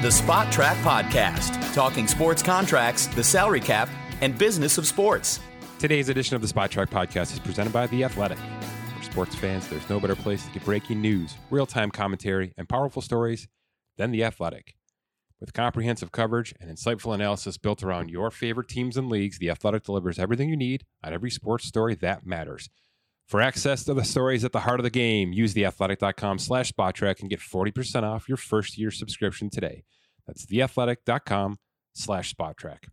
The Spotrac Podcast, talking sports contracts, the salary cap, and business of sports. Today's edition of the Spotrac Podcast is presented by The Athletic. For sports fans, there's no better place to get breaking news, real time commentary, and powerful stories than The Athletic. With comprehensive coverage and insightful analysis built around your favorite teams and leagues, The Athletic delivers everything you need on every sports story that matters. For access to the stories at the heart of the game, use theathletic.com slash spotrac and get 40% off your first year subscription today. That's theathletic.com slash spotrac.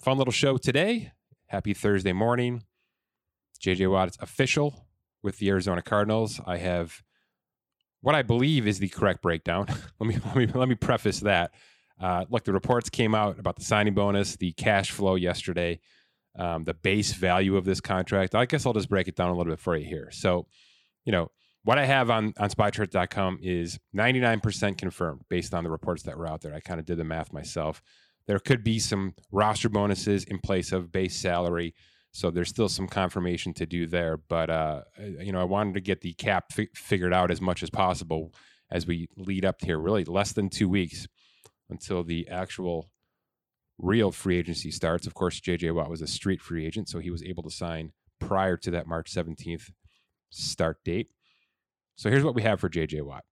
Fun little show today. Happy Thursday morning. JJ Watt official with the Arizona Cardinals. I have what I believe is the correct breakdown. let me let me let me preface that. Uh, look, the reports came out about the signing bonus, the cash flow yesterday um, the base value of this contract. I guess I'll just break it down a little bit for you here. So, you know, what I have on, on spotrac.com is 99% confirmed based on the reports that were out there. I kind of did the math myself. There could be some roster bonuses in place of base salary. So there's still some confirmation to do there. But, uh, you know, I wanted to get the cap fi- figured out as much as possible as we lead up here, really less than two weeks until the actual real free agency starts. Of course, JJ Watt was a street free agent, so he was able to sign prior to that March 17th start date. So here's what we have for JJ Watt.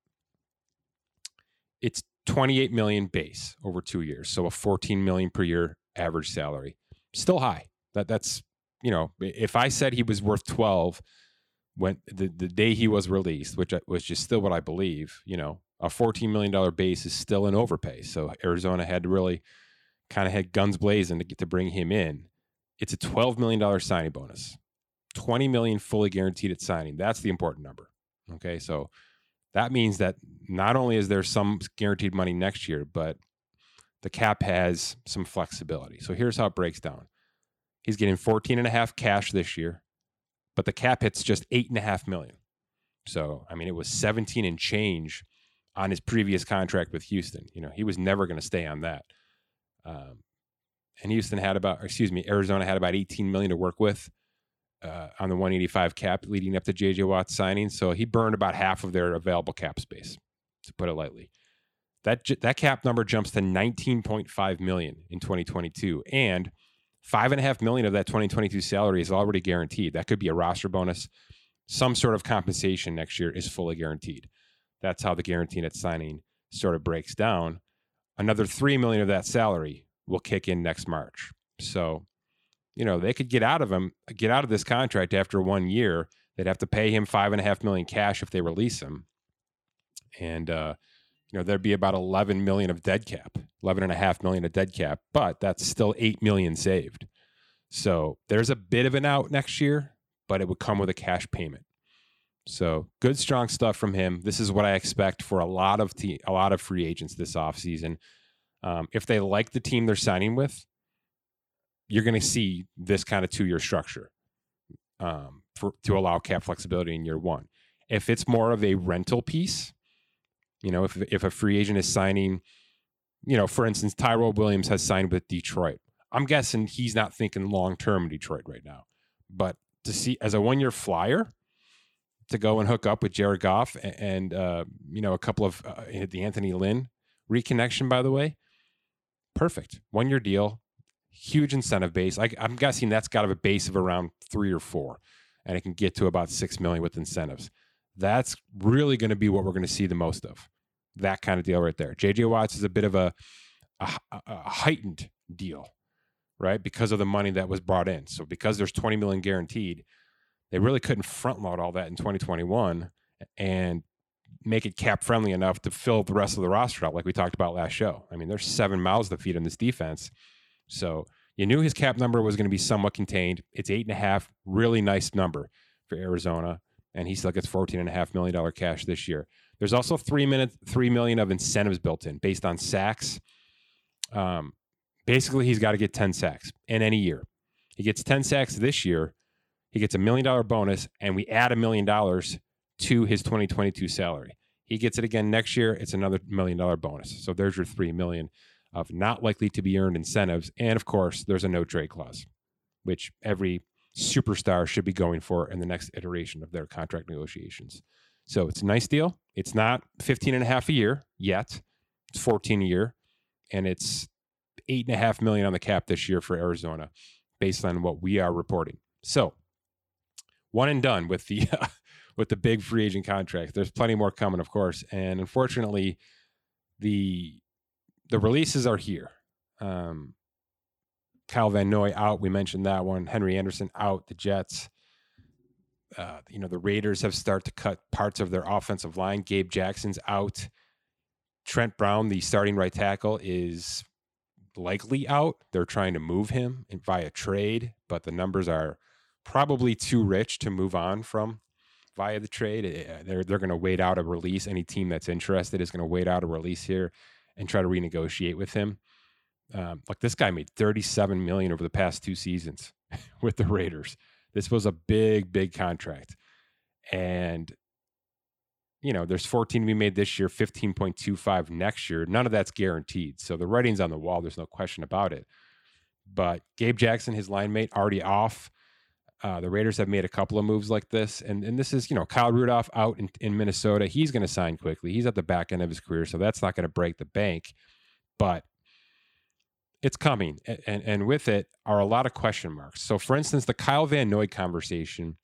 It's 28 million base over 2 years, so a 14 million per year average salary. Still high. That that's, you know, if I said he was worth 12 when the the day he was released, which uh, was just still what I believe, you know, a 14 million dollar base is still an overpay. So Arizona had to really kind of had guns blazing to get to bring him in. It's a $12 million signing bonus. 20 million fully guaranteed at signing. That's the important number. Okay. So that means that not only is there some guaranteed money next year, but the cap has some flexibility. So here's how it breaks down. He's getting 14 and a half cash this year, but the cap hits just eight and a half million. So, I mean, it was 17 and change on his previous contract with Houston. You know, he was never going to stay on that. Um, and Houston had about, excuse me, Arizona had about 18 million to work with uh, on the 185 cap leading up to JJ Watt's signing. So he burned about half of their available cap space, to put it lightly. That that cap number jumps to 19.5 million in 2022, and five and a half million of that 2022 salary is already guaranteed. That could be a roster bonus. Some sort of compensation next year is fully guaranteed. That's how the guarantee at signing sort of breaks down another 3 million of that salary will kick in next March. So, you know, they could get out of him, get out of this contract after one year. They'd have to pay him five and a half million cash if they release him. And, uh, you know, there'd be about 11 million of dead cap, 11 and a half million of dead cap, but that's still 8 million saved. So there's a bit of an out next year, but it would come with a cash payment. So good, strong stuff from him. This is what I expect for a lot of te- a lot of free agents this offseason. Um, if they like the team they're signing with, you're going to see this kind of two year structure um, for, to allow cap flexibility in year one. If it's more of a rental piece, you know, if if a free agent is signing, you know, for instance, Tyrell Williams has signed with Detroit. I'm guessing he's not thinking long term in Detroit right now, but to see as a one year flyer to go and hook up with Jared Goff and, uh, you know a couple of uh, the Anthony Lynn reconnection. By the way, perfect one year deal, huge incentive base. I, I'm guessing that's got a base of around three or four, and it can get to about six million with incentives. That's really going to be what we're going to see the most of. That kind of deal right there. JJ Watts is a bit of a, a, a heightened deal, right? Because of the money that was brought in. So because there's 20 million guaranteed, they really couldn't front load all that in 2021 and make it cap friendly enough to fill the rest of the roster out, like we talked about last show. I mean, there's seven mouths to feed in this defense. So you knew his cap number was going to be somewhat contained. It's eight and a half, really nice number for Arizona. And he still gets fourteen and a half million dollar cash this year. There's also three minute three million of incentives built in based on sacks. Um, basically, he's got to get 10 sacks in any year. He gets 10 sacks this year he gets a million dollar bonus, and we add a million dollars to his 2022 salary. He gets it again next year. It's another million dollar bonus. So there's your three million of not likely to be earned incentives, and of course, there's a no trade clause, which every superstar should be going for in the next iteration of their contract negotiations. So it's a nice deal. It's not 15 and a half a year yet. It's 14 a year. And it's eight and a half million on the cap this year for Arizona, based on what we are reporting. So one and done with the uh, with the big free agent contract. There's plenty more coming, of course. And unfortunately, the the releases are here. Um, Kyle Van Noy out. We mentioned that one. Henry Anderson out. The Jets. Uh, you know the Raiders have started to cut parts of their offensive line. Gabe Jackson's out. Trent Brown, the starting right tackle, is likely out. They're trying to move him via trade, but the numbers are probably too rich to move on from via the trade. Eh, they're they're going to wait out a release. Any team that's interested is going to wait out a release here and try to renegotiate with him. Um, like this guy made 37 million over the past two seasons with the Raiders. This was a big, big contract. And you know, there's 14 to be made this year, 15.25 next year. None of that's guaranteed. So the writing's on the wall. There's no question about it. But Gabe Jackson, his line mate, already off. Uh, the Raiders have made a couple of moves like this, and and this is you know Kyle Rudolph out in, in Minnesota. He's going to sign quickly. He's at the back end of his career, so that's not going to break the bank. But it's coming, and, and and with it are a lot of question marks. So, for instance, the Kyle Van Noy conversation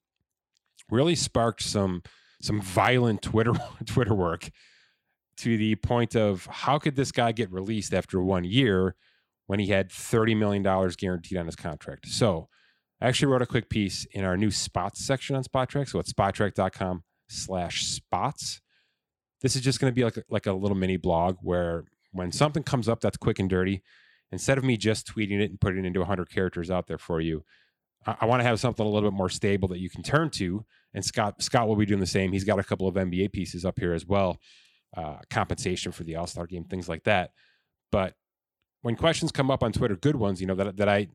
really sparked some some violent Twitter Twitter work to the point of how could this guy get released after one year when he had thirty million dollars guaranteed on his contract? So I actually wrote a quick piece in our new spots section on Spotrac. So it's spotrac.com slash spots. This is just going to be like a, like a little mini blog where when something comes up that's quick and dirty, instead of me just tweeting it and putting it into 100 characters out there for you, I, I want to have something a little bit more stable that you can turn to. And Scott Scott will be doing the same. He's got a couple of NBA pieces up here as well, uh, compensation for the All Star game, things like that. But when questions come up on Twitter, good ones, you know that that I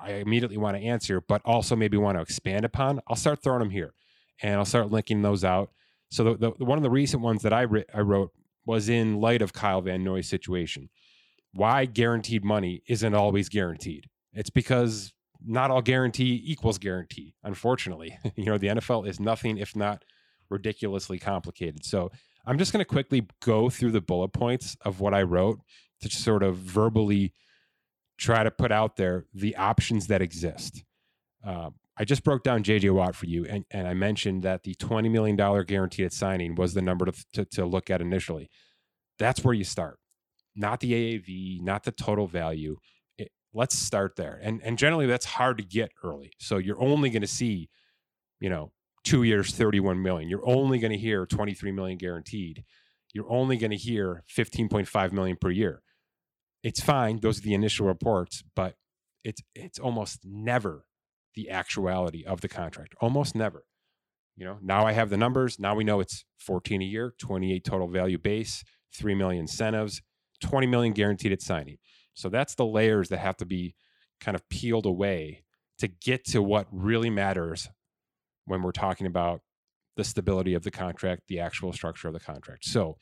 I immediately want to answer, but also maybe want to expand upon, I'll start throwing them here, and I'll start linking those out. So the, the one of the recent ones that I I wrote was in light of Kyle Van Noy's situation. Why guaranteed money isn't always guaranteed? It's because not all guarantee equals guarantee. Unfortunately, you know the NFL is nothing if not ridiculously complicated. So I'm just going to quickly go through the bullet points of what I wrote to sort of verbally try to put out there the options that exist. Uh, I just broke down JJ Watt for you, and, and I mentioned that the $20 million guaranteed at signing was the number to, to, to look at initially. That's where you start, not the AAV, not the total value. It, let's start there. And, and generally, that's hard to get early. So you're only going to see, you know, two years, 31 million. You're only going to hear 23 million guaranteed. You're only going to hear 15.5 million per year it's fine. Those are the initial reports, but it's it's almost never the actuality of the contract. Almost never. You know, now I have the numbers. Now we know it's 14 a year, 28 total value base, 3 million incentives, 20 million guaranteed at signing. So that's the layers that have to be kind of peeled away to get to what really matters when we're talking about the stability of the contract, the actual structure of the contract. So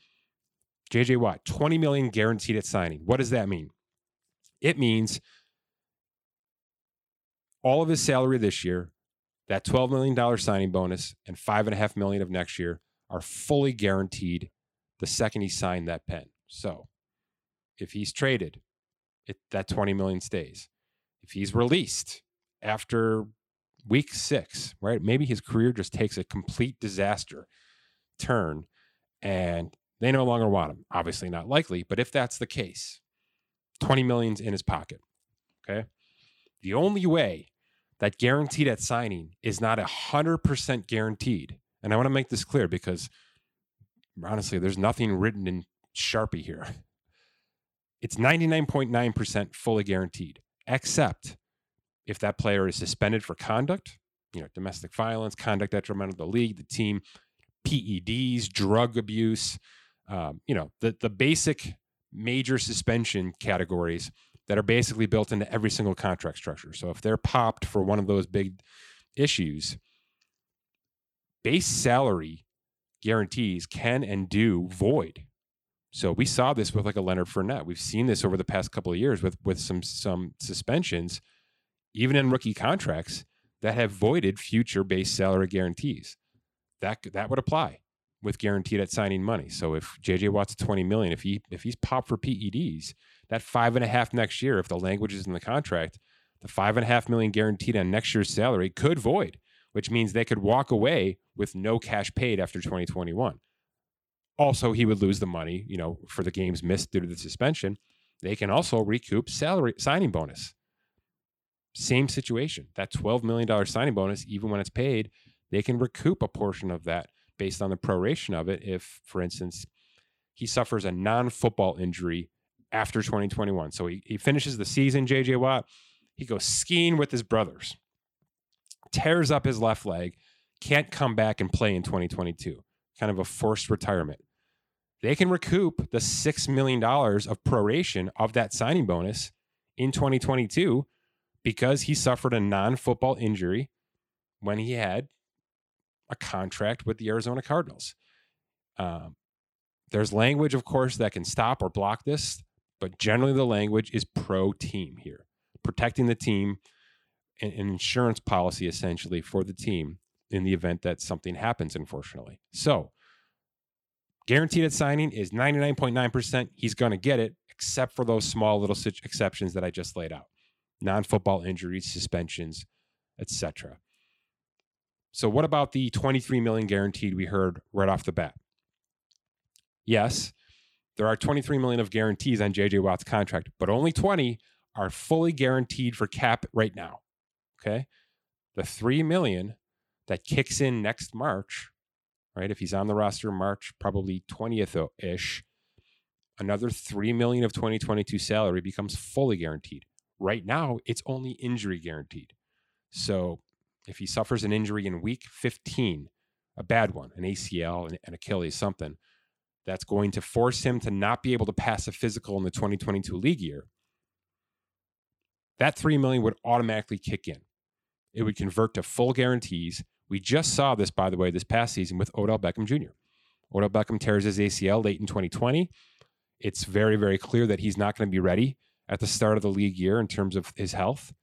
JJ Watt, 20 million guaranteed at signing. What does that mean? It means all of his salary this year, that $12 million signing bonus, and five and a half million of next year are fully guaranteed the second he signed that pen. So if he's traded, it, that 20 million stays. If he's released after week six, right? Maybe his career just takes a complete disaster turn and they no longer want him. Obviously not likely, but if that's the case, 20 million's in his pocket. Okay. The only way that guaranteed at signing is not a hundred percent guaranteed. And I want to make this clear because honestly, there's nothing written in Sharpie here. It's 99.9% fully guaranteed, except if that player is suspended for conduct, you know, domestic violence, conduct detrimental to the league, the team, PEDs, drug abuse, um, you know, the the basic major suspension categories that are basically built into every single contract structure. So if they're popped for one of those big issues, base salary guarantees can and do void. So we saw this with like a Leonard Fournette. We've seen this over the past couple of years with with some some suspensions, even in rookie contracts that have voided future base salary guarantees. That that would apply. With guaranteed at signing money. So if JJ Watt's 20 million, if he if he's popped for PEDs, that five and a half next year, if the language is in the contract, the five and a half million guaranteed on next year's salary could void, which means they could walk away with no cash paid after 2021. Also, he would lose the money, you know, for the games missed due to the suspension. They can also recoup salary signing bonus. Same situation. That $12 million signing bonus, even when it's paid, they can recoup a portion of that based on the proration of it. If, for instance, he suffers a non football injury after 2021. So he, he finishes the season, JJ Watt. He goes skiing with his brothers, tears up his left leg, can't come back and play in 2022. Kind of a forced retirement. They can recoup the $6 million of proration of that signing bonus in 2022 because he suffered a non football injury when he had a contract with the Arizona Cardinals. Um, there's language, of course, that can stop or block this, but generally the language is pro team here, protecting the team, an insurance policy essentially for the team in the event that something happens, unfortunately. So, guaranteed at signing is 99.9%. He's going to get it, except for those small little exceptions that I just laid out non football injuries, suspensions, etc. So, what about the 23 million guaranteed we heard right off the bat? Yes, there are 23 million of guarantees on JJ Watt's contract, but only 20 are fully guaranteed for cap right now. Okay. The 3 million that kicks in next March, right? If he's on the roster March, probably 20th ish, another 3 million of 2022 salary becomes fully guaranteed. Right now, it's only injury guaranteed. So if he suffers an injury in week 15, a bad one, an ACL, an, an Achilles, something, that's going to force him to not be able to pass a physical in the 2022 league year, that 3 million would automatically kick in. It would convert to full guarantees. We just saw this, by the way, this past season with Odell Beckham Jr. Odell Beckham tears his ACL late in 2020. It's very, very clear that he's not going to be ready at the start of the league year in terms of his health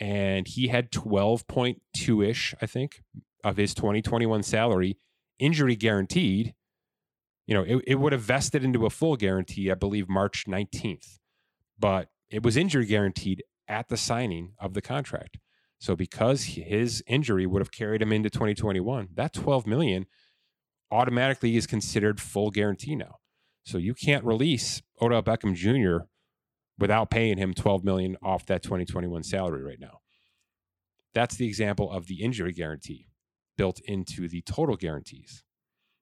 and he had 12.2 ish, I think, of his 2021 salary injury guaranteed. You know, it, it would have vested into a full guarantee, I believe, March 19th, but it was injury guaranteed at the signing of the contract. So because his injury would have carried him into 2021, that 12 million automatically is considered full guarantee now. So you can't release Odell Beckham Jr without paying him 12 million off that 2021 salary right now. That's the example of the injury guarantee built into the total guarantees.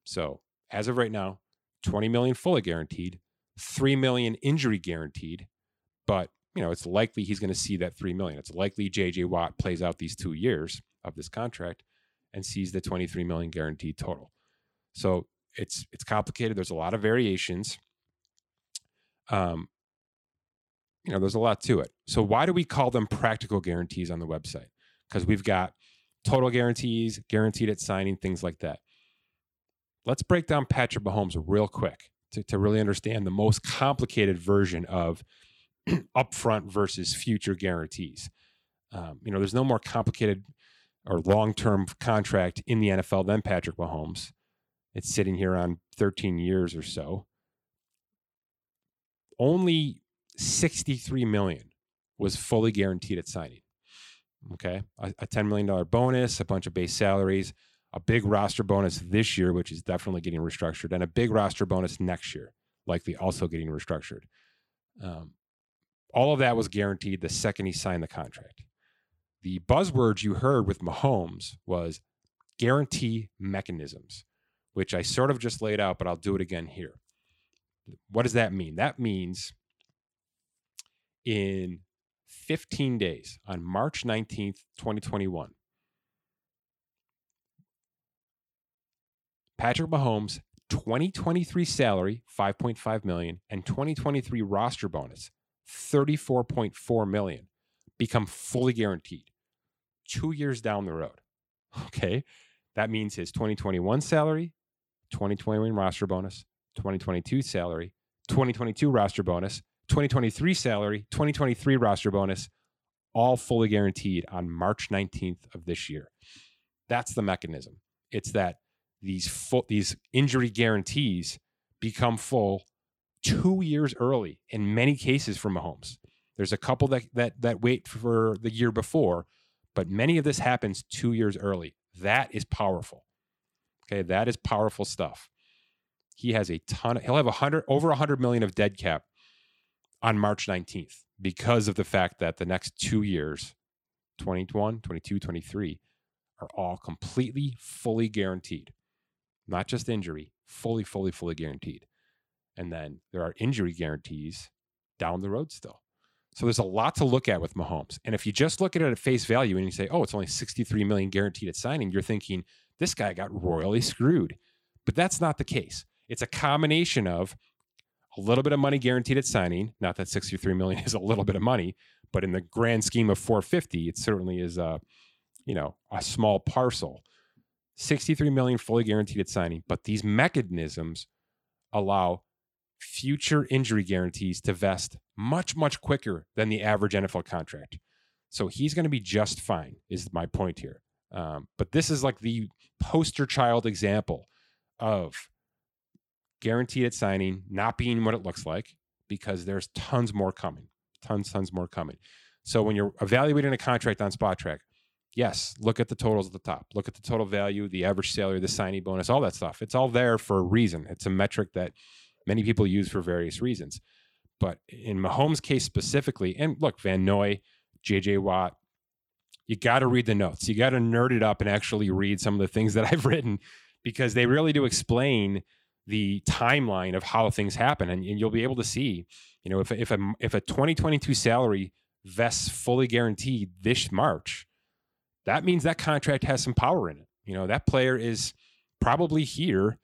So, as of right now, 20 million fully guaranteed, 3 million injury guaranteed, but you know, it's likely he's going to see that 3 million. It's likely JJ Watt plays out these 2 years of this contract and sees the 23 million guaranteed total. So, it's it's complicated. There's a lot of variations. Um, you know, there's a lot to it. So why do we call them practical guarantees on the website? Because we've got total guarantees, guaranteed at signing, things like that. Let's break down Patrick Mahomes real quick to, to really understand the most complicated version of upfront versus future guarantees. Um, you know, there's no more complicated or long-term contract in the NFL than Patrick Mahomes. It's sitting here on 13 years or so. Only 63 million was fully guaranteed at signing. Okay. A, a $10 million bonus, a bunch of base salaries, a big roster bonus this year, which is definitely getting restructured, and a big roster bonus next year, likely also getting restructured. Um, all of that was guaranteed the second he signed the contract. The buzzwords you heard with Mahomes was guarantee mechanisms, which I sort of just laid out, but I'll do it again here. What does that mean? That means in 15 days on March 19th, 2021. Patrick Mahomes 2023 salary 5.5 million and 2023 roster bonus 34.4 million become fully guaranteed 2 years down the road. Okay? That means his 2021 salary, 2021 roster bonus, 2022 salary, 2022 roster bonus, 2023 salary, 2023 roster bonus, all fully guaranteed on March 19th of this year. That's the mechanism. It's that these full these injury guarantees become full two years early in many cases for Mahomes. There's a couple that that that wait for the year before, but many of this happens two years early. That is powerful. Okay, that is powerful stuff. He has a ton. Of, he'll have a hundred over a hundred million of dead cap on March 19th because of the fact that the next two years, 21, 22, 23, are all completely fully guaranteed. Not just injury, fully, fully, fully guaranteed. And then there are injury guarantees down the road still. So there's a lot to look at with Mahomes. And if you just look at it at face value and you say, oh, it's only 63 million guaranteed at signing, you're thinking, this guy got royally screwed. But that's not the case. It's a combination of a little bit of money guaranteed at signing. Not that 63 million is a little bit of money, but in the grand scheme of 450, it certainly is a, you know, a small parcel. 63 million fully guaranteed at signing, but these mechanisms allow future injury guarantees to vest much, much quicker than the average NFL contract. So he's going to be just fine, is my point here. Um, but this is like the poster child example of guaranteed at signing not being what it looks like because there's tons more coming, tons, tons more coming. So when you're evaluating a contract on Spotrac, yes, look at the totals at the top. Look at the total value, the average salary, the signing bonus, all that stuff. It's all there for a reason. It's a metric that many people use for various reasons. But in Mahomes' case specifically, and look, Van Noy, JJ Watt, you got to read the notes. You got to nerd it up and actually read some of the things that I've written because they really do explain the timeline of how things happen. And, and you'll be able to see, you know, if, if, a, if a 2022 salary vests fully guaranteed this March, that means that contract has some power in it. You know, that player is probably here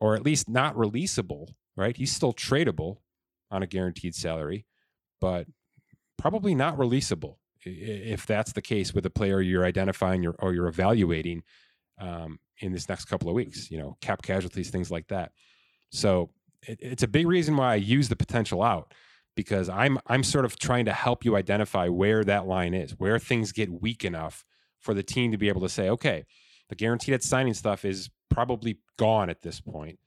or at least not releasable, right? He's still tradable on a guaranteed salary, but probably not releasable if that's the case with a player you're identifying or you're evaluating um, in this next couple of weeks. You know, cap casualties, things like that. So it, it's a big reason why I use the potential out because I'm I'm sort of trying to help you identify where that line is, where things get weak enough for the team to be able to say, okay, the guaranteed at signing stuff is probably gone at this point.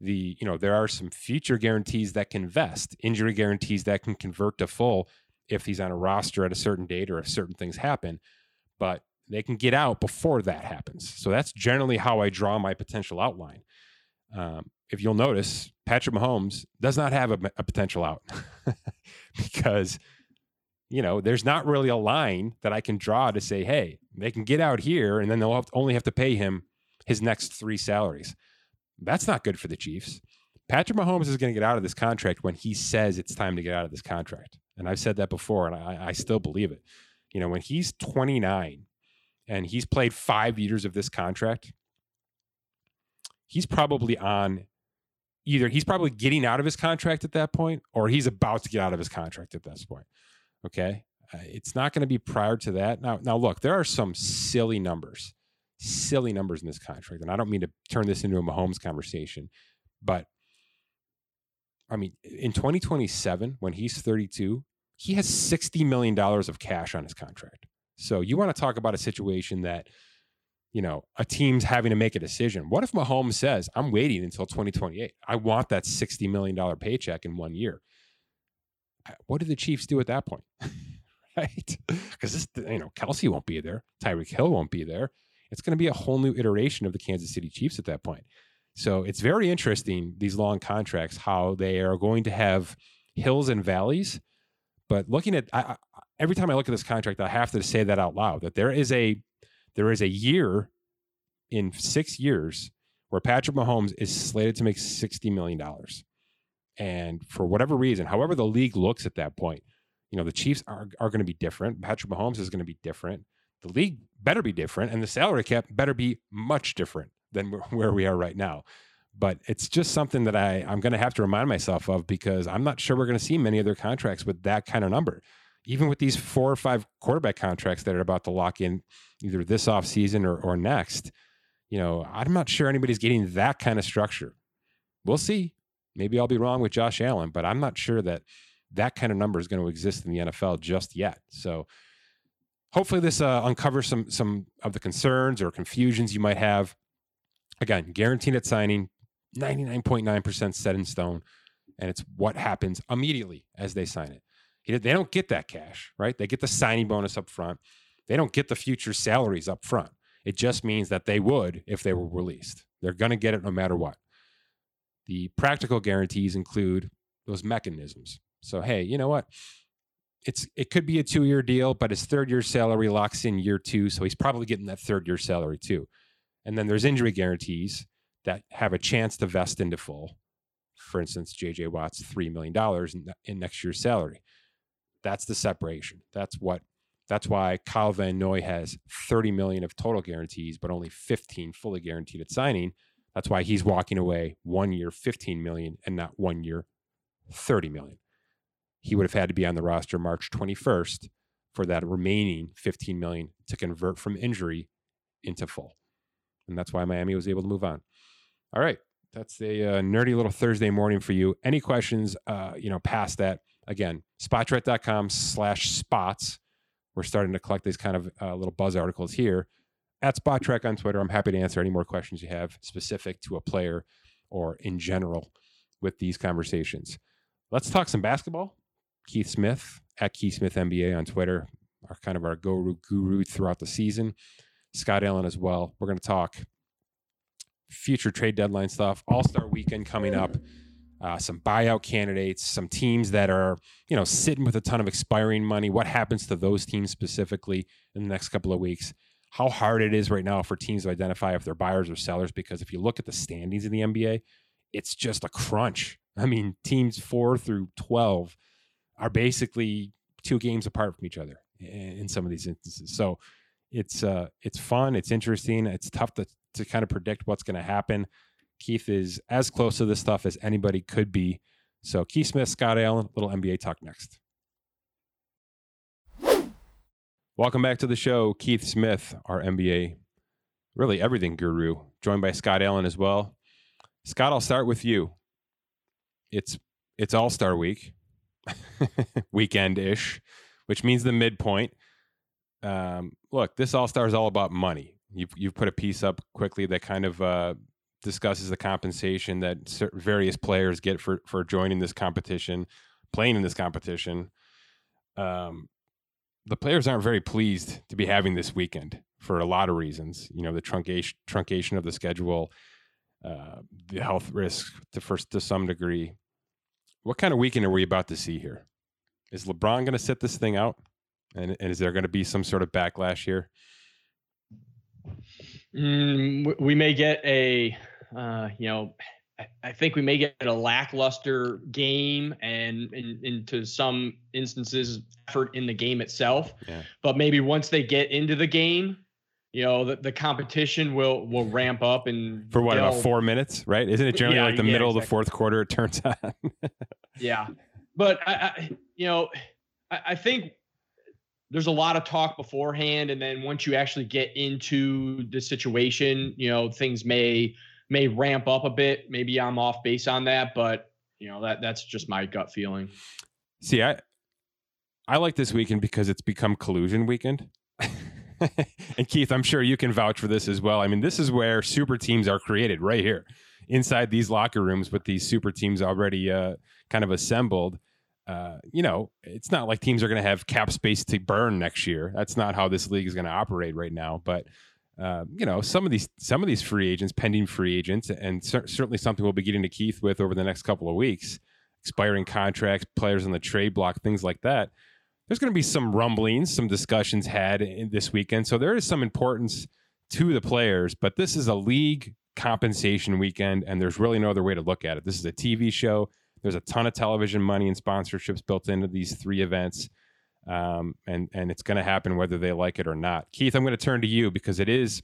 The you know there are some future guarantees that can vest, injury guarantees that can convert to full if he's on a roster at a certain date or if certain things happen. But they can get out before that happens. So that's generally how I draw my potential outline. Um, if you'll notice, Patrick Mahomes does not have a, a potential out because you know there's not really a line that I can draw to say, hey, they can get out here, and then they'll have to, only have to pay him his next three salaries. That's not good for the Chiefs. Patrick Mahomes is going to get out of this contract when he says it's time to get out of this contract. And I've said that before, and I, I still believe it. You know, when he's 29 and he's played five years of this contract, he's probably on either he's probably getting out of his contract at that point or he's about to get out of his contract at this point. Okay. Uh, it's not going to be prior to that. Now, now look, there are some silly numbers, silly numbers in this contract. And I don't mean to turn this into a Mahomes conversation, but I mean, in 2027, when he's 32, he has $60 million of cash on his contract. So you want to talk about a situation that, you know, a team's having to make a decision. What if Mahomes says, I'm waiting until 2028? I want that $60 million paycheck in one year. What do the Chiefs do at that point? right? Because this, you know, Kelce won't be there. Tyreek Hill won't be there. It's going to be a whole new iteration of the Kansas City Chiefs at that point. So it's very interesting, these long contracts, how they are going to have hills and valleys. But looking at I, every time I look at this contract, I have to say that out loud that there is a there is a year in six years where Patrick Mahomes is slated to make $60 million. And for whatever reason, however the league looks at that point, you know, the Chiefs are, are going to be different. Patrick Mahomes is going to be different. The league better be different. And the salary cap better be much different than where we are right now. But it's just something that I, I'm going to have to remind myself of because I'm not sure we're going to see many other contracts with that kind of number. Even with these four or five quarterback contracts that are about to lock in either this offseason or, or next, you know, I'm not sure anybody's getting that kind of structure. We'll see. Maybe I'll be wrong with Josh Allen, but I'm not sure that that kind of number is going to exist in the NFL just yet. So hopefully this uh, uncovers some some of the concerns or confusions you might have Again, guaranteed at signing, 99.9% set in stone. And it's what happens immediately as they sign it. They don't get that cash, right? They get the signing bonus up front. They don't get the future salaries up front. It just means that they would if they were released. They're going to get it no matter what. The practical guarantees include those mechanisms. So, hey, you know what? It's it could be a two year deal, but his third year salary locks in year two, so he's probably getting that third year salary too. And then there's injury guarantees that have a chance to vest into full. For instance, JJ Watt's three million dollars in, in next year's salary. That's the separation. That's what that's why Kyle Van Noy has 30 million of total guarantees, but only 15 fully guaranteed at signing. That's why he's walking away one year, 15 million, and not one year, 30 million. He would have had to be on the roster March 21st for that remaining 15 million to convert from injury into full. And that's why Miami was able to move on. All right. That's a uh, nerdy little Thursday morning for you. Any questions, uh, you know, past that, again, spotrac.com slash spots. We're starting to collect these kind of uh, little buzz articles here at Spotrac on Twitter. I'm happy to answer any more questions you have specific to a player or in general with these conversations. Let's talk some basketball. Keith Smith at Keith Smith NBA on Twitter are kind of our guru guru throughout the season. Scott Allen as well. We're going to talk future trade deadline stuff, All Star Weekend coming up uh, some buyout candidates, some teams that are, you know, sitting with a ton of expiring money. What happens to those teams specifically in the next couple of weeks? How hard it is right now for teams to identify if they're buyers or sellers. Because if you look at the standings in the NBA, it's just a crunch. I mean, teams four through 12 are basically two games apart from each other in some of these instances. So it's uh, it's fun, it's interesting, it's tough to to kind of predict what's going to happen. Keith is as close to this stuff as anybody could be. So Keith Smith, Scott Allen, little NBA talk next. Welcome back to the show, Keith Smith, our NBA, really everything guru, joined by Scott Allen as well. Scott, I'll start with you. It's it's All Star Week, weekend ish, which means the midpoint. Um, look, this All Star is all about money. You've you've put a piece up quickly that kind of uh, discusses the compensation that various players get for for joining this competition, playing in this competition. Um, the players aren't very pleased to be having this weekend for a lot of reasons. You know, the truncation truncation of the schedule, uh, the health risk to first to some degree. What kind of weekend are we about to see here? Is LeBron going to sit this thing out, and, and is there going to be some sort of backlash here? Mm, we may get a uh, you know, I, think we may get a lackluster game and in, into some instances effort in the game itself. Yeah. But maybe once they get into the game, you know, the, the competition will will ramp up and for what about four minutes, right? Isn't it generally yeah, like the yeah, middle exactly. of the fourth quarter it turns on? yeah, but I, I you know, I, I think there's a lot of talk beforehand, and then once you actually get into the situation, you know, things may may ramp up a bit. Maybe I'm off base on that, but you know that that's just my gut feeling. See, I I like this weekend because it's become collusion weekend. and Keith, I'm sure you can vouch for this as well. I mean, this is where super teams are created right here inside these locker rooms with these super teams already uh, kind of assembled. Uh, you know, it's not like teams are going to have cap space to burn next year. That's not how this league is going to operate right now. But uh, you know, some of these some of these free agents, pending free agents, and cer- certainly something we'll be getting to Keith with over the next couple of weeks, expiring contracts, players on the trade block, things like that. There's going to be some rumblings, some discussions had in this weekend, so there is some importance to the players. But this is a league compensation weekend, and there's really no other way to look at it. This is a TV show. There's a ton of television money and sponsorships built into these three events um, and and it's going to happen whether they like it or not. Keith, I'm going to turn to you because it is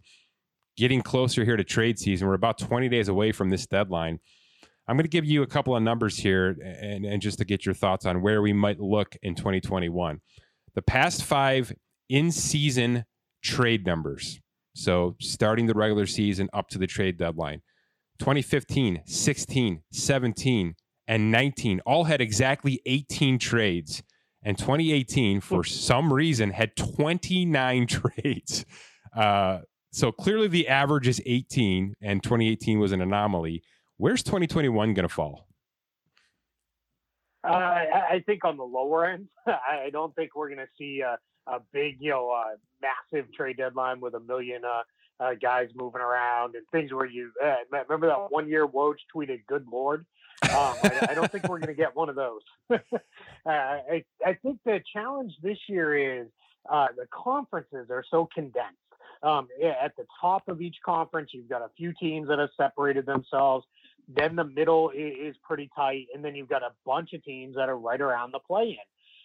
getting closer here to trade season. We're about 20 days away from this deadline. I'm going to give you a couple of numbers here and, and just to get your thoughts on where we might look in 2021. The past five in season trade numbers. So starting the regular season up to the trade deadline. 2015, 16, 17, and 19 all had exactly 18 trades and 2018 for some reason had 29 trades. Uh, so clearly the average is 18, and 2018 was an anomaly. Where's 2021 going to fall? Uh, I think on the lower end. I don't think we're going to see a, a, big, you know, uh, massive trade deadline with a million uh, uh, guys moving around and things where you uh, remember that one year Woj tweeted "Good Lord." Um, I, I, don't think we're going to get one of those. uh, I, I think the challenge this year is uh, the conferences are so condensed. Um, at the top of each conference, you've got a few teams that have separated themselves. Then the middle is, is pretty tight, and then you've got a bunch of teams that are right around the play-in.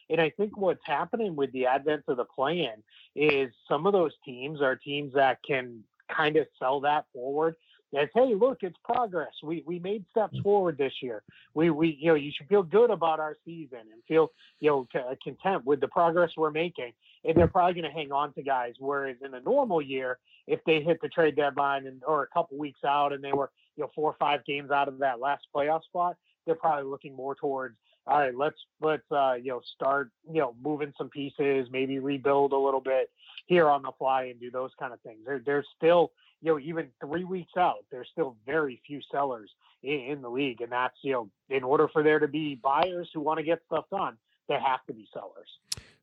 And I think what's happening with the advent of the play-in is some of those teams are teams that can kind of sell that forward as hey look it's progress. We we made steps mm. forward this year. We we you know you should feel good about our season and feel you know content with the progress we're making. And they're probably going to hang on to guys whereas in a normal year if they hit the trade deadline and or a couple weeks out and they were you know four or five games out of that last playoff spot they're probably looking more towards all right let's let's uh you know start you know moving some pieces maybe rebuild a little bit here on the fly and do those kind of things. There, there's still you know, even three weeks out, there's still very few sellers in, in, the league. And that's, you know, in order for there to be buyers who want to get stuff done, there have to be sellers.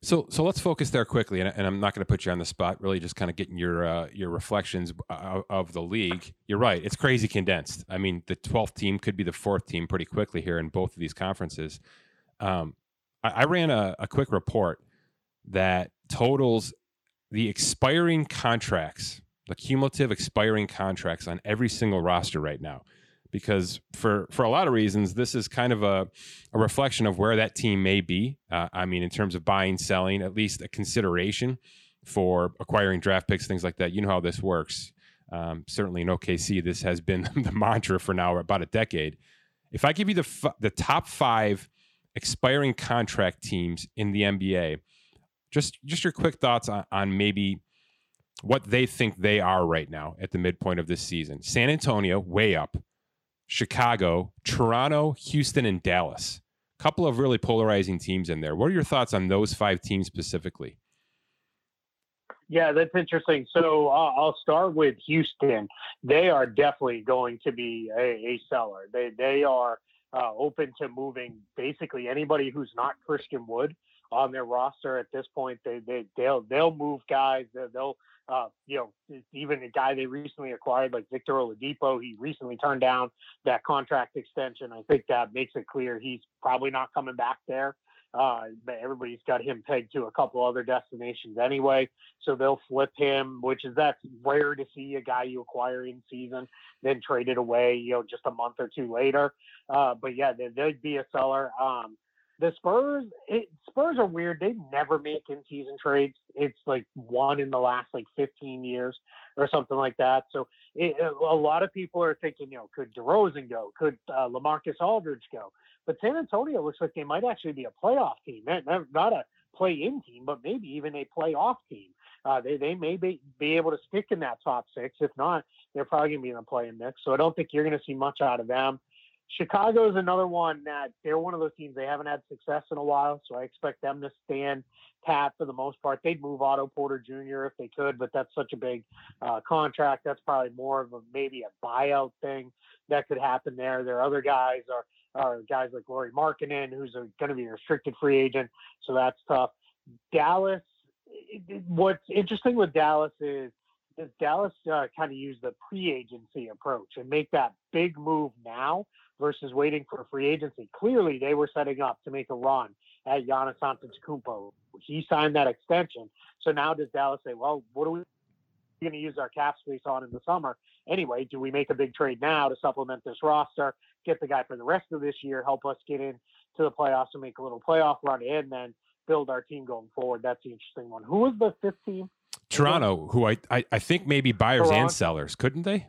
So, so let's focus there quickly, and, and I'm not going to put you on the spot. Really, just kind of getting your uh, your reflections of, of the league. You're right; it's crazy condensed. I mean, the 12th team could be the fourth team pretty quickly here in both of these conferences. Um, I, I ran a, a quick report that totals the expiring contracts the cumulative expiring contracts on every single roster right now. Because for for a lot of reasons this is kind of a, a reflection of where that team may be. Uh, i mean in terms of buying selling at least a consideration for acquiring draft picks things like that. You know how this works. Um, certainly in okc this has been the mantra for now about a decade. If i give you the f- the top five expiring contract teams in the nba just just your quick thoughts on, on maybe what they think they are right now at the midpoint of this season. San Antonio, way up. Chicago, Toronto, Houston, and Dallas. A couple of really polarizing teams in there. What are your thoughts on those five teams specifically? Yeah, that's interesting. So uh, I'll start with Houston. They are definitely going to be a, a seller. They they are uh, open to moving basically anybody who's not Christian Wood on their roster at this point. They they they'll they'll move guys. They'll uh, you know, even a guy they recently acquired like Victor Oladipo, he recently turned down that contract extension. I think that makes it clear he's probably not coming back there. Uh, but everybody's got him pegged to a couple other destinations anyway, so they'll flip him, which is that's rare to see a guy you acquire in season then trade it away, you know, just a month or two later. Uh, but yeah, they'd be a seller. Um, the Spurs, it, Spurs are weird. They never make in-season trades. It's like one in the last like 15 years or something like that. So it, a lot of people are thinking, you know, could DeRozan go? Could uh, LaMarcus Aldridge go? But San Antonio looks like they might actually be a playoff team, not a play-in team, but maybe even a playoff team. Uh, they they may be, be able to stick in that top six. If not, they're probably going to be in the play-in mix. So I don't think you're going to see much out of them. Chicago is another one that they're one of those teams they haven't had success in a while, so I expect them to stand pat for the most part. They'd move Otto Porter Jr. if they could, but that's such a big uh, contract. That's probably more of a maybe a buyout thing that could happen there. There are other guys are are guys like Lauri Markkanen, who's going to be a restricted free agent, so that's tough. Dallas. What's interesting with Dallas is does Dallas uh, kind of use the pre-agency approach and make that big move now versus waiting for free agency. Clearly, they were setting up to make a run at Giannis Antetokounmpo. He signed that extension. So now does Dallas say, well, what are we going to use our cap space on in the summer? Anyway, do we make a big trade now to supplement this roster, get the guy for the rest of this year, help us get in to the playoffs and make a little playoff run, and then build our team going forward? That's the interesting one. Who was the fifth team? Toronto, who I, I, I think maybe buyers Toronto. and sellers, couldn't they?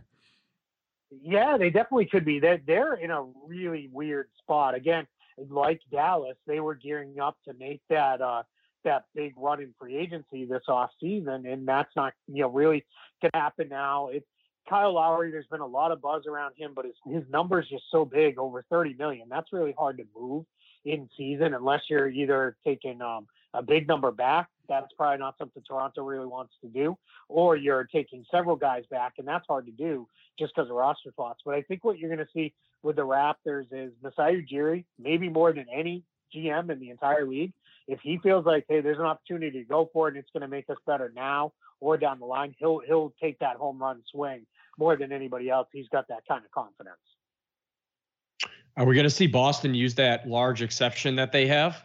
Yeah, they definitely could be. They're, they're in a really weird spot. Again, like Dallas, they were gearing up to make that uh, that big run in free agency this off season, and that's not you know really going to happen now. It's Kyle Lowry. There's been a lot of buzz around him, but his his numbers just so big, over 30 million. That's really hard to move in season unless you're either taking um, a big number back. That's probably not something Toronto really wants to do, or you're taking several guys back, and that's hard to do just because of roster spots. But I think what you're going to see with the Raptors is Masai Ujiri, maybe more than any GM in the entire league, if he feels like, hey, there's an opportunity to go for it and it's going to make us better now or down the line, he'll he'll take that home run swing more than anybody else. He's got that kind of confidence. Are we going to see Boston use that large exception that they have?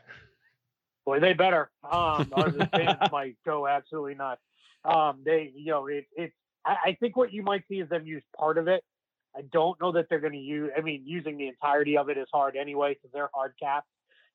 Boy, they better. Um, the fans might go absolutely nuts. Um, they, you know, it, it's. I, I think what you might see is them use part of it. I don't know that they're going to use. I mean, using the entirety of it is hard anyway because they're hard capped.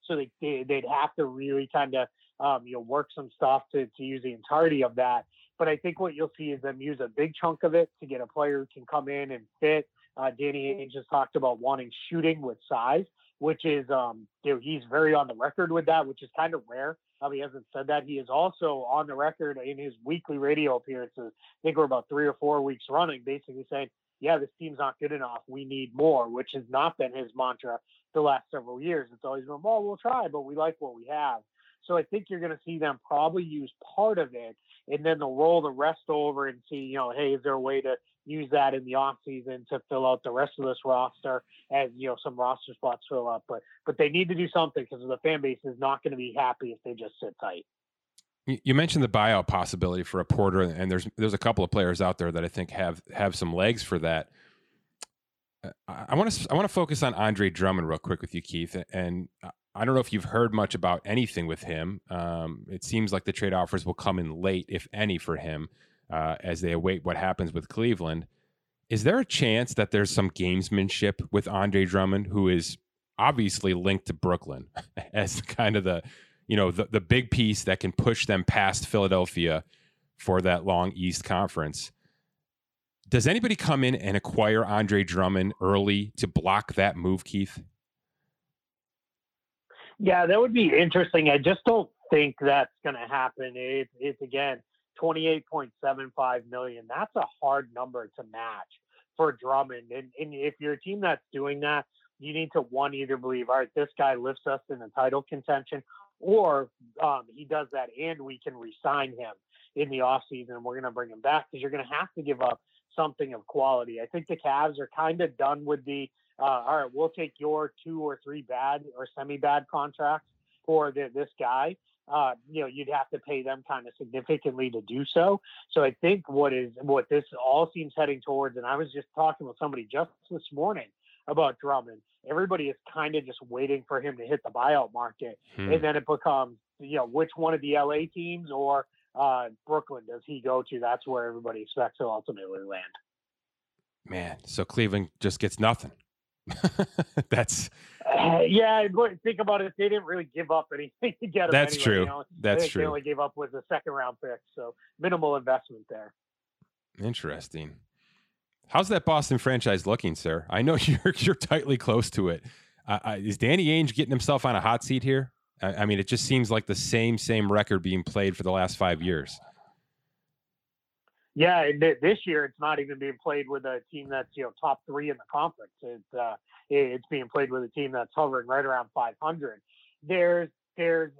So they, they would have to really kind of um, you know work some stuff to to use the entirety of that. But I think what you'll see is them use a big chunk of it to get a player who can come in and fit. Uh, Danny Ainge just talked about wanting shooting with size, which is um, you know, he's very on the record with that, which is kind of rare. Um, he hasn't said that. He is also on the record in his weekly radio appearances. I think we're about three or four weeks running, basically saying, "Yeah, this team's not good enough. We need more," which has not been his mantra the last several years. It's always been, "Well, we'll try, but we like what we have." So I think you're going to see them probably use part of it, and then they'll roll the rest over and see, you know, hey, is there a way to use that in the off season to fill out the rest of this roster as you know some roster spots fill up. But but they need to do something because the fan base is not going to be happy if they just sit tight. You mentioned the buyout possibility for a Porter, and there's there's a couple of players out there that I think have have some legs for that. Uh, I want to I want to focus on Andre Drummond real quick with you, Keith, and I don't know if you've heard much about anything with him. Um, it seems like the trade offers will come in late, if any, for him uh, as they await what happens with Cleveland. Is there a chance that there's some gamesmanship with Andre Drummond, who is obviously linked to Brooklyn as kind of the, you know, the, the big piece that can push them past Philadelphia for that long East Conference? Does anybody come in and acquire Andre Drummond early to block that move, Keith? Yeah, that would be interesting. I just don't think that's going to happen. It, it's again, 28.75 million. That's a hard number to match for Drummond. And, and if you're a team that's doing that, you need to one either believe, all right, this guy lifts us in the title contention, or um, he does that and we can resign him in the offseason and we're going to bring him back because you're going to have to give up something of quality. I think the Cavs are kind of done with the, uh, all right, we'll take your two or three bad or semi bad contracts for the, this guy uh, you know, you'd have to pay them kind of significantly to do so. So I think what is what this all seems heading towards, and I was just talking with somebody just this morning about Drummond. Everybody is kind of just waiting for him to hit the buyout market, hmm. and then it becomes you know which one of the LA teams or uh, Brooklyn does he go to? That's where everybody expects to ultimately land. Man, so Cleveland just gets nothing. That's uh, yeah. Think about it. They didn't really give up anything to get him. That's anyway, true. You know? That's true. They only gave up with a second round pick, so minimal investment there. Interesting. How's that Boston franchise looking, sir? I know you're you're tightly close to it. Uh, is Danny Ainge getting himself on a hot seat here? I, I mean, it just seems like the same same record being played for the last five years. Yeah, this year it's not even being played with a team that's you know top three in the conference. It's uh, it's being played with a team that's hovering right around 500. There's there's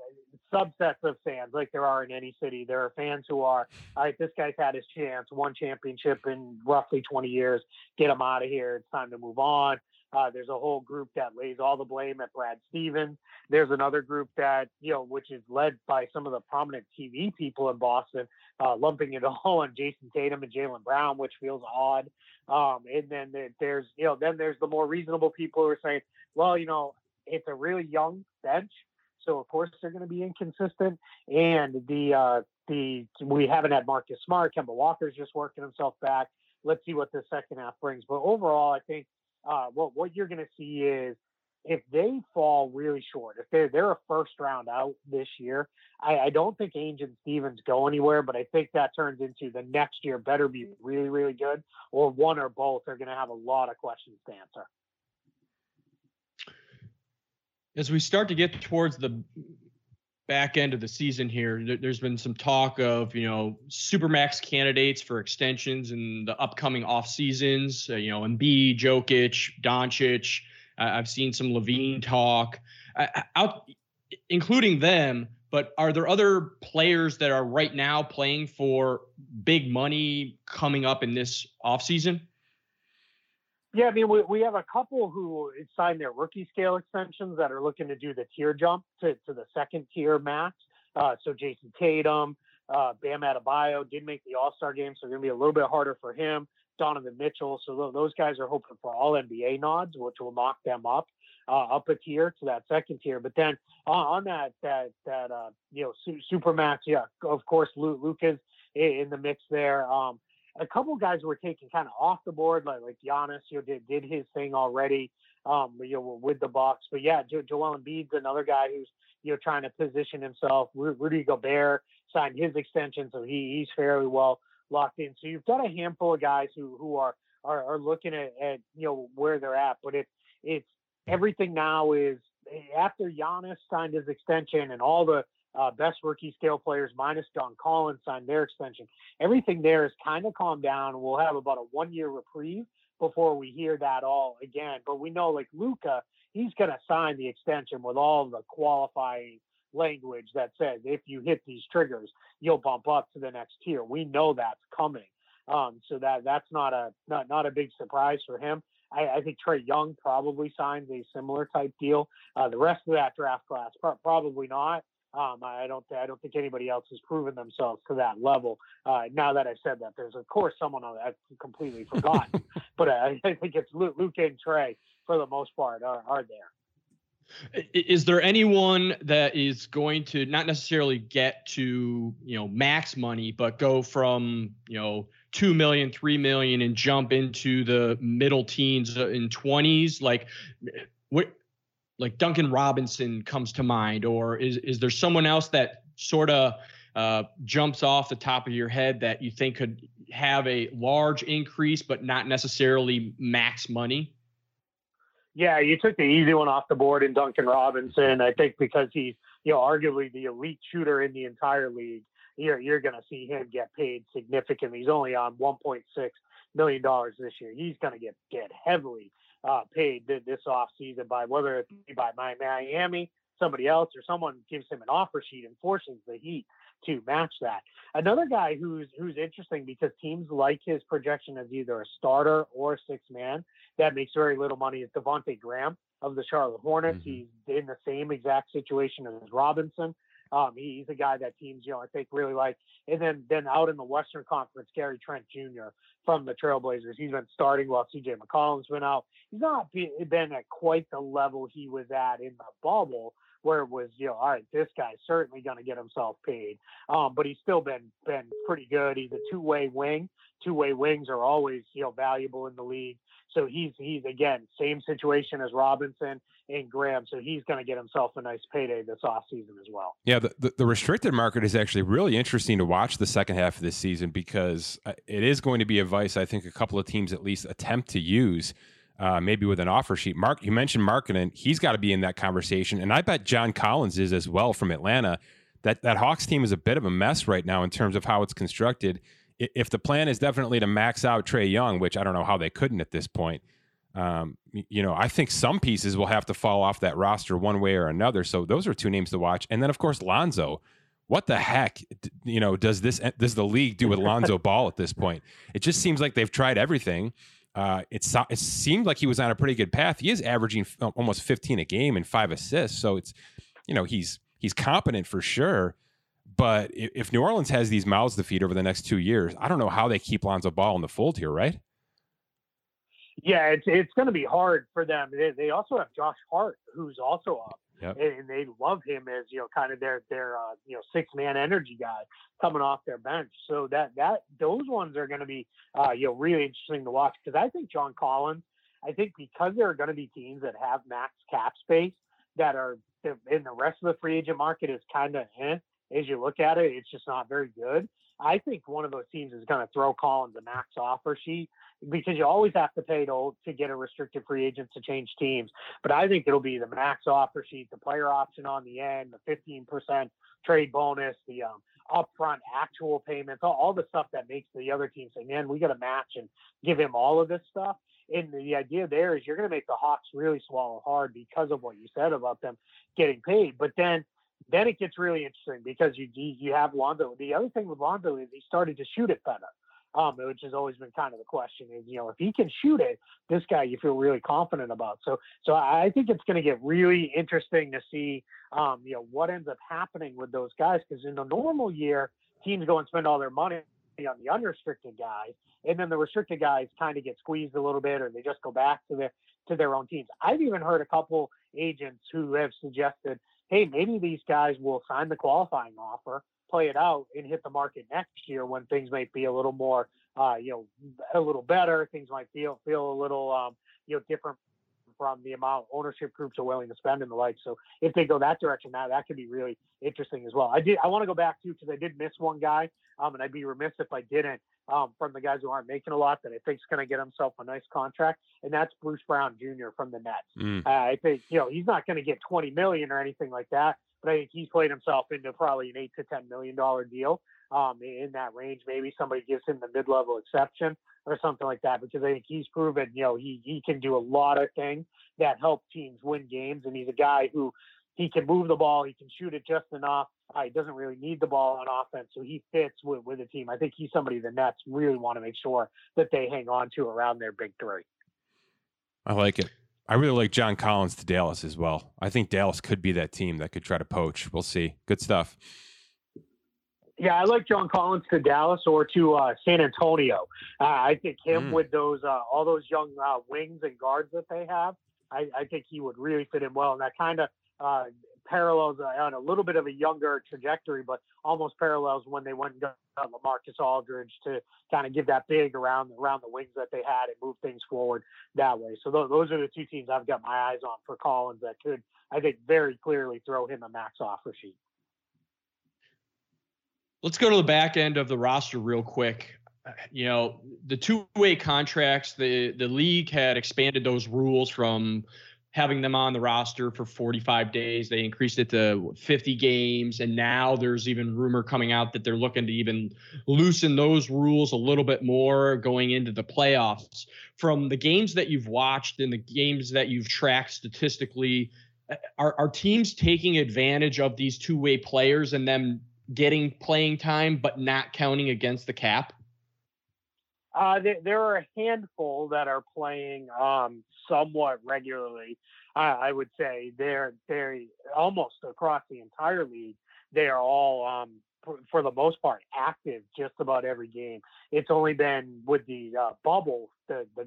subsets of fans like there are in any city. There are fans who are, all right, this guy's had his chance, one championship in roughly 20 years. Get him out of here. It's time to move on. Uh, there's a whole group that lays all the blame at Brad Stevens. There's another group that, you know, which is led by some of the prominent TV people in Boston, uh, lumping it all on Jayson Tatum and Jaylen Brown, which feels odd. Um, and then there's, you know, then there's the more reasonable people who are saying, well, you know, it's a really young bench. So of course they're going to be inconsistent. And the, uh, the, we haven't had Marcus Smart. Kemba Walker's just working himself back. Let's see what the second half brings. But overall, I think uh, what what you're going to see is if they fall really short, if they're they're a first round out this year, I, I don't think Ainge and Stevens go anywhere, but I think that turns into the next year better be really really good, or one or both are going to have a lot of questions to answer. As we start to get towards the back end of the season here, there's been some talk of you know supermax candidates for extensions in the upcoming off seasons. Uh, you know, Embiid, Jokic, Doncic. I've seen some LaVine talk, out, including them. But are there other players that are right now playing for big money coming up in this offseason? Yeah, I mean, we, we have a couple who signed their rookie scale extensions that are looking to do the tier jump to, to the second tier max. Uh, so Jayson Tatum, uh, Bam Adebayo did make the All Star game, so it's going to be a little bit harder for him. Donovan Mitchell, so those guys are hoping for All NBA nods, which will knock them up uh, up a tier to that second tier. But then on, on that that that uh, you know su- super max, yeah, of course Luke, Luke is in the mix there. Um, a couple guys were taken kind of off the board, like like Giannis, you know, did did his thing already, um, you know, with the Bucks. But yeah, jo- Joel Embiid's another guy who's you know trying to position himself. Rudy Gobert signed his extension, so he he's fairly well locked in. So you've got a handful of guys who who are are, are looking at, at you know where they're at, but it's it's everything now is after Giannis signed his extension and all the uh, best rookie scale players minus John Collins signed their extension. Everything there is kind of calmed down. We'll have about a one year reprieve before we hear that all again. But we know like Luka, he's going to sign the extension with all the qualifying language that says if you hit these triggers, you'll bump up to the next tier. We know that's coming. Um, so that that's not a not not a big surprise for him. I, I think Trae Young probably signs a similar type deal. Uh, the rest of that draft class pro- probably not. Um, I don't I don't think anybody else has proven themselves to that level. Uh, now that I've said that, there's of course someone I've completely forgotten, but I, I, think it's Luke, Luke and Trae for the most part are, are there. Is there anyone that is going to not necessarily get to you know max money, but go from you know two million, three million, and jump into the middle teens and twenties? Like, what like Duncan Robinson comes to mind, or is is there someone else that sort of uh, jumps off the top of your head that you think could have a large increase, but not necessarily max money? Yeah, you took the easy one off the board in Duncan Robinson. I think because he's you know arguably the elite shooter in the entire league, you're you're going to see him get paid significantly. He's only on 1.6 million dollars this year. He's going to get get heavily uh, paid this off season by whether it be by Miami, somebody else, or someone gives him an offer sheet and forces the Heat to match that. Another guy who's who's interesting because teams like his projection as either a starter or a six man that makes very little money is Devonte Graham of the Charlotte Hornets. Mm-hmm. He's in the same exact situation as Robinson. Um, he, he's a guy that teams, you know, I think really like. And then then out in the Western Conference, Gary Trent Jr. from the Trailblazers. He's been starting while CJ McCollum's been out. He's not been at quite the level he was at in the bubble, where it was, you know, all right, this guy's certainly going to get himself paid. Um, but he's still been been pretty good. He's a two way wing. Two way wings are always, you know, valuable in the league. So he's he's again same situation as Robinson and Graham. So he's going to get himself a nice payday this offseason as well. Yeah, the, the, the, restricted market is actually really interesting to watch the second half of this season because uh, it is going to be a vice I think a couple of teams at least attempt to use. Uh, maybe with an offer sheet. Mark, you mentioned Markkanen. He's got to be in that conversation, and I bet John Collins is as well from Atlanta. That that Hawks team is a bit of a mess right now in terms of how it's constructed. If the plan is definitely to max out Trae Young, which I don't know how they couldn't at this point, um, you know, I think some pieces will have to fall off that roster one way or another. So those are two names to watch. And then of course Lonzo. What the heck, you know, does this does the league do with Lonzo Ball at this point? It just seems like they've tried everything. Uh, it's it seemed like he was on a pretty good path. He is averaging almost 15 a game and five assists. So it's, you know, he's he's competent for sure. But if New Orleans has these mouths to feed over the next two years, I don't know how they keep Lonzo Ball in the fold here, right? Yeah, it's it's going to be hard for them. They, they also have Josh Hart, who's also up, yep. and, they love him as you know, kind of their their uh, you know six man energy guy coming off their bench. So that that those ones are going to be uh, you know really interesting to watch because I think John Collins. I think because there are going to be teams that have max cap space that are in the rest of the free agent market is kind of eh, as you look at it, it's just not very good. I think one of those teams is going to throw Collins a max offer sheet because you always have to pay to, to get a restricted free agent to change teams. But I think it'll be the max offer sheet, the player option on the end, the 15% trade bonus, the um, upfront actual payments, all, all the stuff that makes the other team say, man, we got to match and give him all of this stuff. And the idea there is you're going to make the Hawks really swallow hard because of what you said about them getting paid. But then then it gets really interesting because you you have Lonzo. The other thing with Lonzo is he started to shoot it better um, which has always been kind of the question is, you know, if he can shoot it, this guy you feel really confident about. So, so I think it's going to get really interesting to see, um, you know, what ends up happening with those guys. Because in a normal year, teams go and spend all their money on the unrestricted guys, and then the restricted guys kind of get squeezed a little bit, or they just go back to their to their own teams. I've even heard a couple agents who have suggested, hey, maybe these guys will sign the qualifying offer play it out and hit the market next year when things might be a little more, uh, you know, a little better. Things might feel feel a little, um, you know, different from the amount ownership groups are willing to spend and the like. So if they go that direction, now that could be really interesting as well. I did. I want to go back to because I did miss one guy, um, and I'd be remiss if I didn't. Um, from the guys who aren't making a lot that I think is going to get himself a nice contract, and that's Bruce Brown Jr. from the Nets. Mm. Uh, I think you know he's not going to get 20 million or anything like that, but I think he's played himself into probably an eight to ten million dollar deal um, in that range. Maybe somebody gives him the mid level exception or something like that because I think he's proven you know he he can do a lot of things that help teams win games, and he's a guy who he can move the ball, he can shoot it just enough. Uh, he doesn't really need the ball on offense, so he fits with with the team. I think he's somebody the Nets really want to make sure that they hang on to around their big three. I like it. I really like John Collins to Dallas as well. I think Dallas could be that team that could try to poach. We'll see. Good stuff. Yeah, I like John Collins to Dallas or to uh, San Antonio. Uh, I think him mm. with those uh, all those young uh, wings and guards that they have. I, I, think he would really fit in well, and that kind of uh, parallels uh, on a little bit of a younger trajectory, but almost parallels when they went and got LaMarcus Aldridge to kind of give that big around around the wings that they had and move things forward that way. So those, those are the two teams I've got my eyes on for Collins that could, I think, very clearly throw him a max offer sheet. Let's go to the back end of the roster real quick. Uh, you know, the two-way contracts, the the league had expanded those rules from having them on the roster for 45 days. They increased it to 50 games. And now there's even rumor coming out that they're looking to even loosen those rules a little bit more going into the playoffs. From the games that you've watched and the games that you've tracked statistically, uh, are, are teams taking advantage of these two way players and them getting playing time, but not counting against the cap? Uh, there, there, are a handful that are playing um, somewhat regularly. I would say they're they're almost across the entire league. They are all, um, for, for, the most part, active just about every game. It's only been with the uh, bubble, the the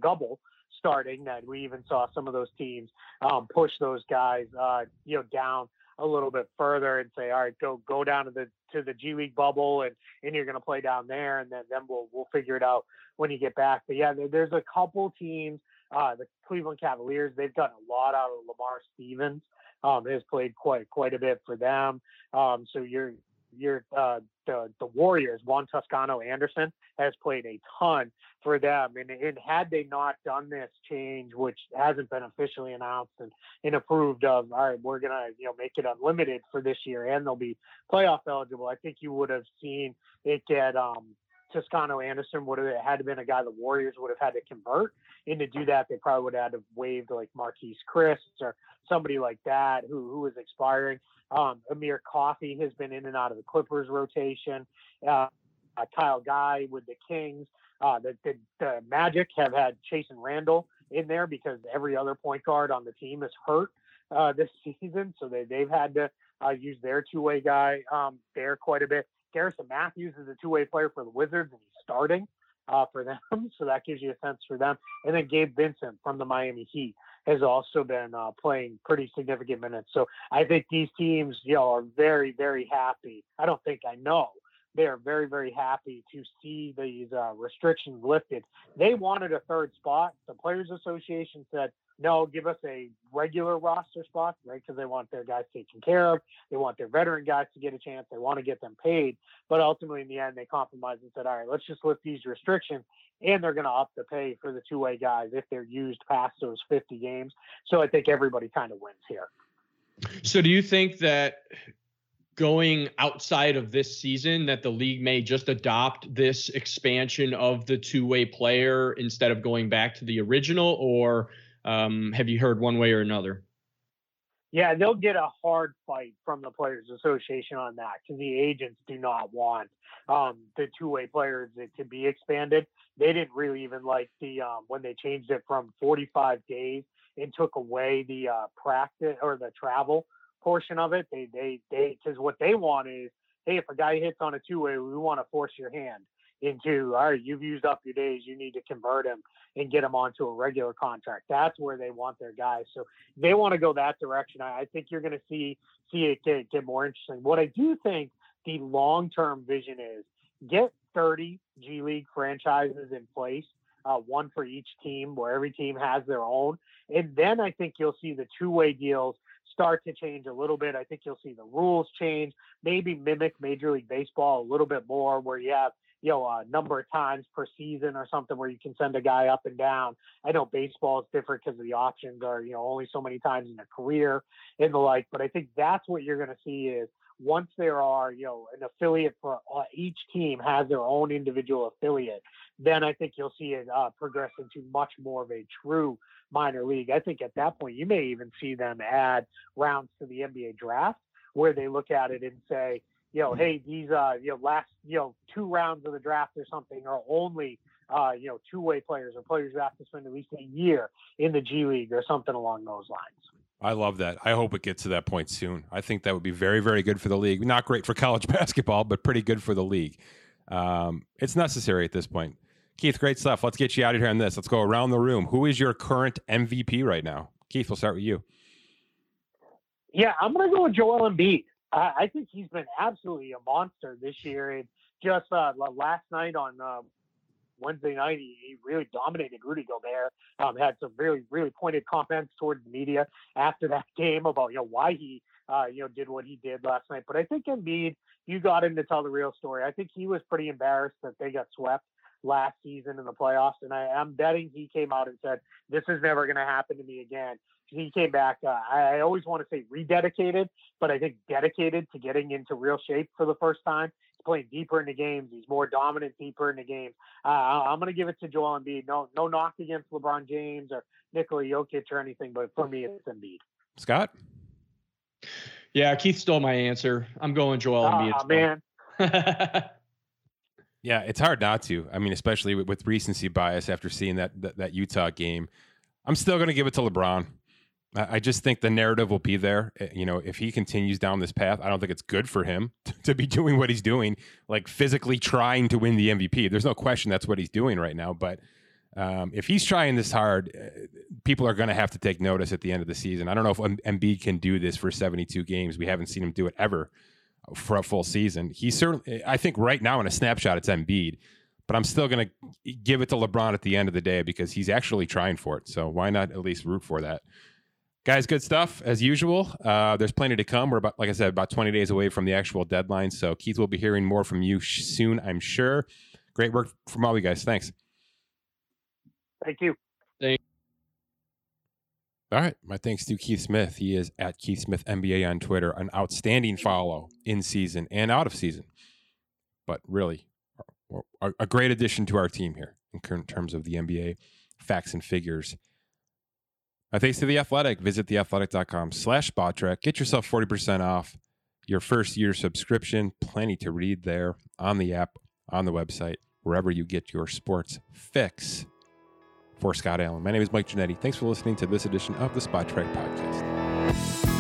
starting that we even saw some of those teams um, push those guys, uh, you know, down a little bit further and say, all right, go go down to the to the G League bubble and and you're going to play down there, and then then we'll we'll figure it out when you get back. But yeah, there, there's a couple teams. Uh, the Cleveland Cavaliers, they've gotten a lot out of Lamar Stevens. Um, has played quite quite a bit for them. Um, so you're you're uh, the the Warriors, Juan Toscano Anderson has played a ton for them. And, and had they not done this change, which hasn't been officially announced and, and approved of, all right, we're gonna you know make it unlimited for this year, and they'll be playoff eligible. I think you would have seen it get um, Toscano Anderson would have had to been a guy the Warriors would have had to convert. And to do that, they probably would have had to waive like Marquese Chriss or somebody like that who who is expiring. Um, Amir Coffey has been in and out of the Clippers rotation. Uh, uh, Kyle Guy with the Kings. Uh, the, the, the Magic have had Chasson Randle in there because every other point guard on the team is hurt uh, this season, so they they've had to uh, use their two way guy um, there quite a bit. Garrison Mathews is a two way player for the Wizards, and he's starting uh, for them, so that gives you a sense for them. And then Gabe Vincent from the Miami Heat has also been uh, playing pretty significant minutes. So I think these teams, you know, are very, very happy. I don't think I know. They are very, very happy to see these uh, restrictions lifted. They wanted a third spot. The Players Association said, no, give us a regular roster spot, right? Because they want their guys taken care of. They want their veteran guys to get a chance. They want to get them paid. But ultimately, in the end, they compromised and said, all right, let's just lift these restrictions. And they're going to up the pay for the two way guys if they're used past those 50 games. So I think everybody kind of wins here. So do you think that going outside of this season that the league may just adopt this expansion of the two-way player instead of going back to the original, or um, have you heard one way or another? Yeah, they'll get a hard fight from the Players Association on that because the agents do not want um, the two-way players to be expanded. They didn't really even like the um, when they changed it from 45 days and took away the uh, practice or the travel portion of it. They they they because what they want is, hey, if a guy hits on a two-way, we want to force your hand into all right, you've used up your days, you need to convert them and get them onto a regular contract. That's where they want their guys. So they want to go that direction. I, I think you're going to see see it get, get more interesting. What I do think the long term vision is get 30 G League franchises in place, uh, one for each team, where every team has their own, and then I think you'll see the two way deals start to change a little bit. I think you'll see the rules change, maybe mimic Major League Baseball a little bit more, where you have you know, a number of times per season or something where you can send a guy up and down. I know baseball is different because the options are, you know, only so many times in a career and the like. But I think that's what you're going to see is once there are, you know, an affiliate for uh, each team has their own individual affiliate, then I think you'll see it uh, progress into much more of a true minor league. I think at that point, you may even see them add rounds to the NBA draft where they look at it and say, you know, hey, these uh, you know, last you know, two rounds of the draft or something are only uh, you know, two way players or players who have to spend at least a year in the G League or something along those lines. I love that. I hope it gets to that point soon. I think that would be very, very good for the league. Not great for college basketball, but pretty good for the league. Um, it's necessary at this point. Keith, great stuff. Let's get you out of here on this. Let's go around the room. Who is your current MVP right now? Keith, we'll start with you. Yeah, I'm going to go with Joel Embiid. I, I think he's been absolutely a monster this year. And just uh, last night on uh, Wednesday night, he, he, really dominated Rudy Gobert. Um, had some really, really pointed comments towards the media after that game about you know why he uh, you know did what he did last night. But I think Embiid, you got him to tell the real story. I think he was pretty embarrassed that they got swept last season in the playoffs, and I, am betting he came out and said this is never going to happen to me again he came back. Uh, I always want to say rededicated, but I think dedicated to getting into real shape for the first time. He's playing deeper in the games. He's more dominant deeper in the games. Uh, I'm going to give it to Joel Embiid. No, no knock against LeBron James or Nikola Jokic or anything, but for me, it's Embiid. Scott. Yeah, Keith stole my answer. I'm going Joel Embiid. Oh man. yeah, it's hard not to. I mean, especially with, with recency bias after seeing that, that that Utah game. I'm still going to give it to LeBron. I just think the narrative will be there. Eh, you know, if he continues down this path, I don't think it's good for him to be doing what he's doing, like physically trying to win the MVP. There's no question that's what he's doing right now. But um, if he's trying this hard, uh, people are going to have to take notice at the end of the season. I don't know if Embiid can do this for 72 games. We haven't seen him do it ever for a full season. He certainly, I think, right now in a snapshot, it's Embiid. But I'm still going to give it to LeBron at the end of the day because he's actually trying for it. So why not at least root for that? Guys, good stuff as usual. Uh, there's plenty to come. We're about, like I said, about 20 days away from the actual deadline. So Keith will be hearing more from you sh- soon, I'm sure. Great work from all you guys. Thanks. Thank you. Thank. All right, my thanks to Keith Smith. He is at Keith Smith NBA on Twitter. An outstanding follow in season and out of season, but really a, a great addition to our team here in terms of the NBA facts and figures my thanks to The Athletic. Visit theathletic.com slash Spotrac. Get yourself 40% off your first year subscription. Plenty to read there on the app, on the website, wherever you get your sports fix. For Scott Allen, my name is Mike Ginnitti. Thanks for listening to this edition of the Spotrac Podcast.